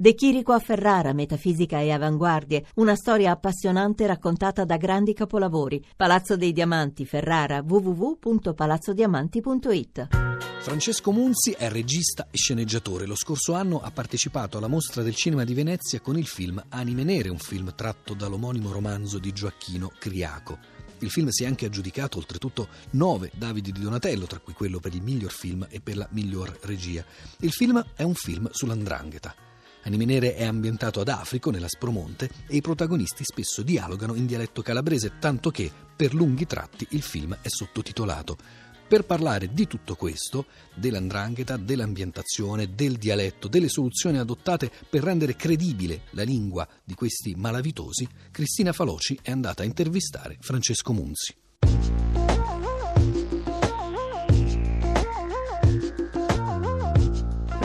De Chirico a Ferrara, metafisica e avanguardie, una storia appassionante raccontata da grandi capolavori. Palazzo dei Diamanti, Ferrara, www.palazzodiamanti.it. Francesco Munzi è regista e sceneggiatore. Lo scorso anno ha partecipato alla mostra del cinema di Venezia con il film Anime Nere, un film tratto dall'omonimo romanzo di Gioacchino Criaco. Il film si è anche aggiudicato oltretutto nove Davidi di Donatello, tra cui quello per il miglior film e per la miglior regia. Il film è un film sull'andrangheta. Anime Nere è ambientato ad Africo, nella Spromonte, e i protagonisti spesso dialogano in dialetto calabrese, tanto che per lunghi tratti il film è sottotitolato. Per parlare di tutto questo, dell'andrangheta, dell'ambientazione, del dialetto, delle soluzioni adottate per rendere credibile la lingua di questi malavitosi, Cristina Faloci è andata a intervistare Francesco Munzi.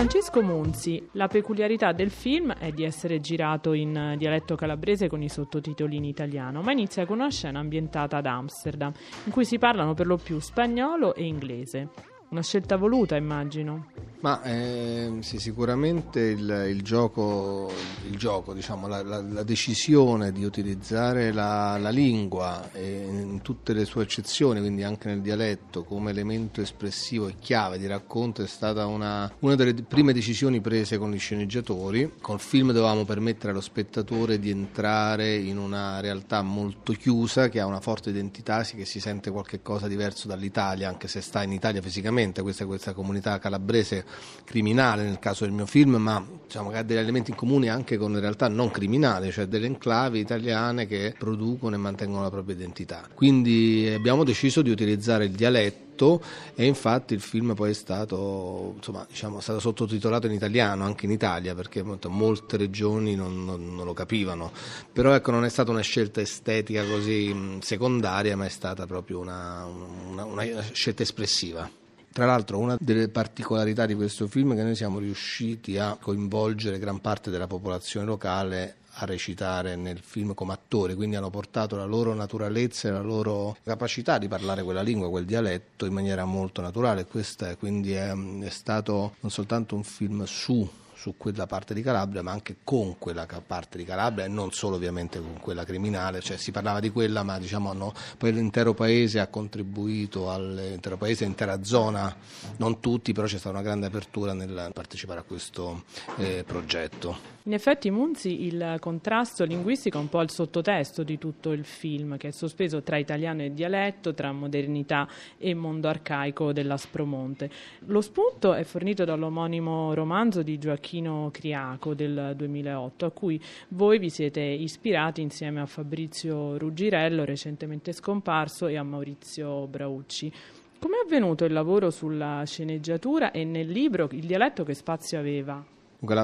Francesco Munzi, la peculiarità del film è di essere girato in dialetto calabrese con i sottotitoli in italiano, ma inizia con una scena ambientata ad Amsterdam, in cui si parlano per lo più spagnolo e inglese. Una scelta voluta, immagino. Ma eh, sì, sicuramente il, il, gioco, il gioco diciamo, la, la, la, decisione di utilizzare la, la lingua in tutte le sue accezioni, quindi anche nel dialetto, come elemento espressivo e chiave di racconto è stata una, una delle prime decisioni prese con gli sceneggiatori. Col film dovevamo permettere allo spettatore di entrare in una realtà molto chiusa, che ha una forte identità, che si sente qualcosa diverso dall'Italia, anche se sta in Italia fisicamente, questa, questa comunità calabrese criminale nel caso del mio film, ma diciamo che ha degli elementi in comune anche con realtà non criminali, cioè delle enclavi italiane che producono e mantengono la propria identità. Quindi abbiamo deciso di utilizzare il dialetto e infatti il film poi è stato, insomma, diciamo, stato sottotitolato in italiano anche in Italia perché molte regioni non, non, non, lo capivano però ecco non è stata una scelta estetica così secondaria ma è stata proprio una, una, una scelta espressiva tra l'altro una delle particolarità di questo film è che noi siamo riusciti a coinvolgere gran parte della popolazione locale a recitare nel film come attori, quindi hanno portato la loro naturalezza e la loro capacità di parlare quella lingua, quel dialetto in maniera molto naturale. Questo è, quindi è, è stato non soltanto un film su su quella parte di Calabria, ma anche con quella parte di Calabria e non solo ovviamente con quella criminale, cioè si parlava di quella, ma diciamo hanno, poi l'intero paese ha contribuito all'intero paese, l'intera zona, non tutti, però c'è stata una grande apertura nel partecipare a questo eh, progetto. In effetti Munzi il contrasto linguistico è un po' il sottotesto di tutto il film, che è sospeso tra italiano e dialetto, tra modernità e mondo arcaico della Spromonte. Lo spunto è fornito dall'omonimo romanzo di Gioacchino Criaco del 2008, a cui voi vi siete ispirati insieme a Fabrizio Ruggirello, recentemente scomparso, e a Maurizio Braucci. Come è avvenuto il lavoro sulla sceneggiatura e nel libro il dialetto che spazio aveva?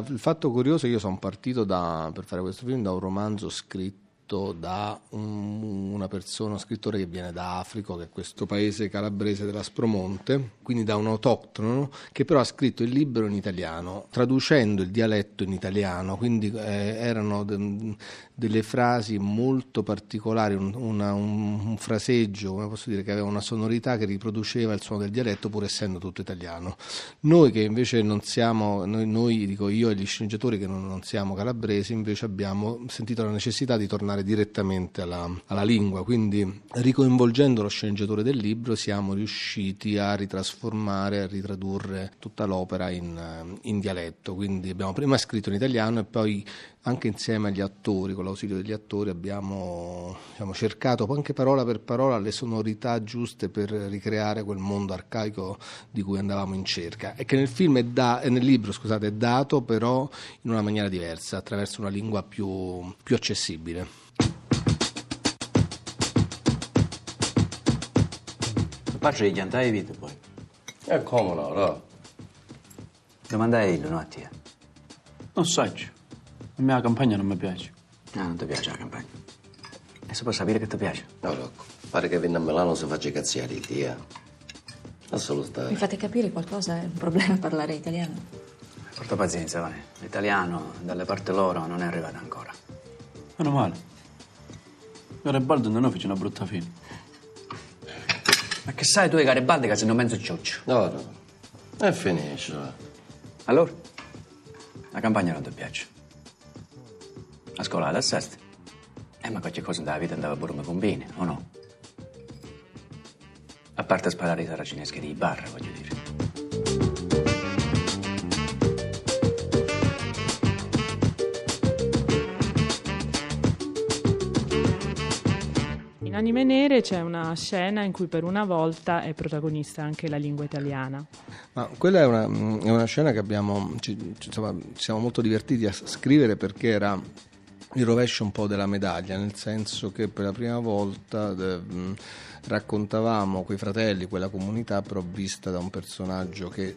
il fatto curioso è che io sono partito da, per fare questo film da un romanzo scritto da un, una persona, un scrittore che viene da Africa, che è questo paese calabrese della Spromonte, quindi da un autoctono, che però ha scritto il libro in italiano, traducendo il dialetto in italiano, quindi eh, erano de, delle frasi molto particolari, un, una, un, un, fraseggio, come posso dire, che aveva una sonorità che riproduceva il suono del dialetto pur essendo tutto italiano. Noi che invece non siamo, noi, noi dico io e gli sceneggiatori che non, non siamo calabresi, invece abbiamo sentito la necessità di tornare passare direttamente alla, alla lingua, quindi ricoinvolgendo lo sceneggiatore del libro siamo riusciti a ritrasformare, a ritradurre tutta l'opera in, in dialetto, quindi abbiamo prima scritto in italiano e poi anche insieme agli attori, con l'ausilio degli attori, abbiamo diciamo, cercato anche parola per parola le sonorità giuste per ricreare quel mondo arcaico di cui andavamo in cerca. E che nel film è da, nel libro scusate, è dato però in una maniera diversa, attraverso una lingua più, più accessibile. Faccio gli andai vita poi. E come no, no? Domandai io, no a te. Non saggio. A me la campagna non mi piace. No, non ti piace la campagna. E si può sapere che ti piace? No, Rocco. Pare che venga a Milano si faccia cazziare di te. Assolutamente. Mi fate capire qualcosa? È un problema parlare italiano? Porta pazienza, Vane. L'italiano, dalle parti loro, non è arrivato ancora. Meno male. Garibaldi non fece una brutta fine. Ma che sai tu di Garibaldi che sei un mezzo cioccio? No, no. E finisce. Allora? La campagna non ti piace? A scuola alla sesta. Eh, ma qualche cosa nella vita andava pure come conviene, o no? A parte sparare i saracineschi di bar, voglio dire. In Anime Nere c'è una scena in cui per una volta è protagonista anche la lingua italiana. Ma quella è una, è una scena che abbiamo, ci, insomma, siamo molto divertiti a scrivere perché era il rovescio un po' della medaglia, nel senso che per la prima volta eh, raccontavamo quei fratelli, quella comunità, però vista da un personaggio che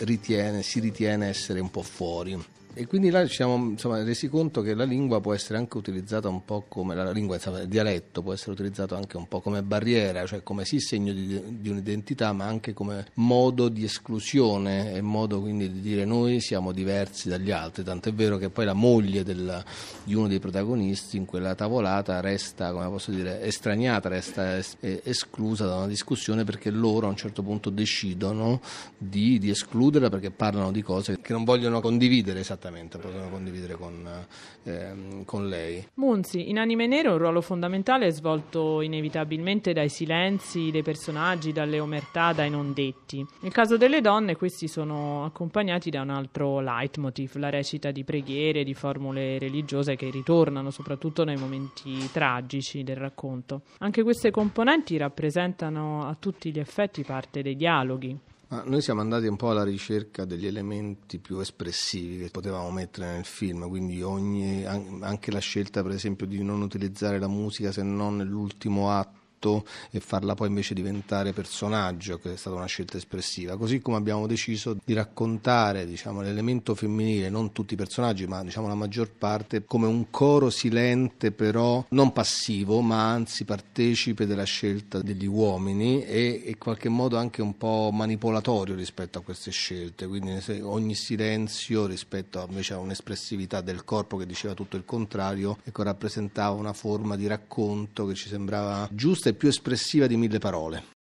ritiene, si ritiene essere un po' fuori. E quindi là ci siamo insomma, resi conto che la lingua può essere anche utilizzata un po' come la lingua, insomma, il dialetto può essere utilizzato anche un po' come barriera, cioè come sì segno di, di un'identità, ma anche come modo di esclusione e modo quindi di dire noi siamo diversi dagli altri. Tant'è vero che poi la moglie del- di uno dei protagonisti in quella tavolata resta, come posso dire, estraniata, resta es- esclusa da una discussione perché loro a un certo punto decidono di, di escluderla perché parlano di cose che non vogliono condividere esattamente, vogliono condividere con, ehm, con lei. Munzi, in Anime Nere un ruolo fondamentale è svolto inevitabilmente dai silenzi dei personaggi, dalle omertà, dai non detti. Nel caso delle donne questi sono accompagnati da un altro leitmotiv, la recita di preghiere, di formule religiose che ritornano soprattutto nei momenti tragici del racconto. Anche queste componenti rappresentano a tutti gli effetti parte dei dialoghi. Ma noi siamo andati un po' alla ricerca degli elementi più espressivi che potevamo mettere nel film, quindi ogni- an- anche la scelta per esempio di non utilizzare la musica se non nell'ultimo atto e farla poi invece diventare personaggio, che è stata una scelta espressiva, così come abbiamo deciso di raccontare diciamo, l'elemento femminile, non tutti i personaggi, ma diciamo la maggior parte, come un coro silente però non passivo, ma anzi partecipe della scelta degli uomini e in qualche modo anche un po' manipolatorio rispetto a queste scelte, quindi ogni silenzio rispetto invece a un'espressività del corpo che diceva tutto il contrario, ecco, rappresentava una forma di racconto che ci sembrava giusta e più espressiva di mille parole.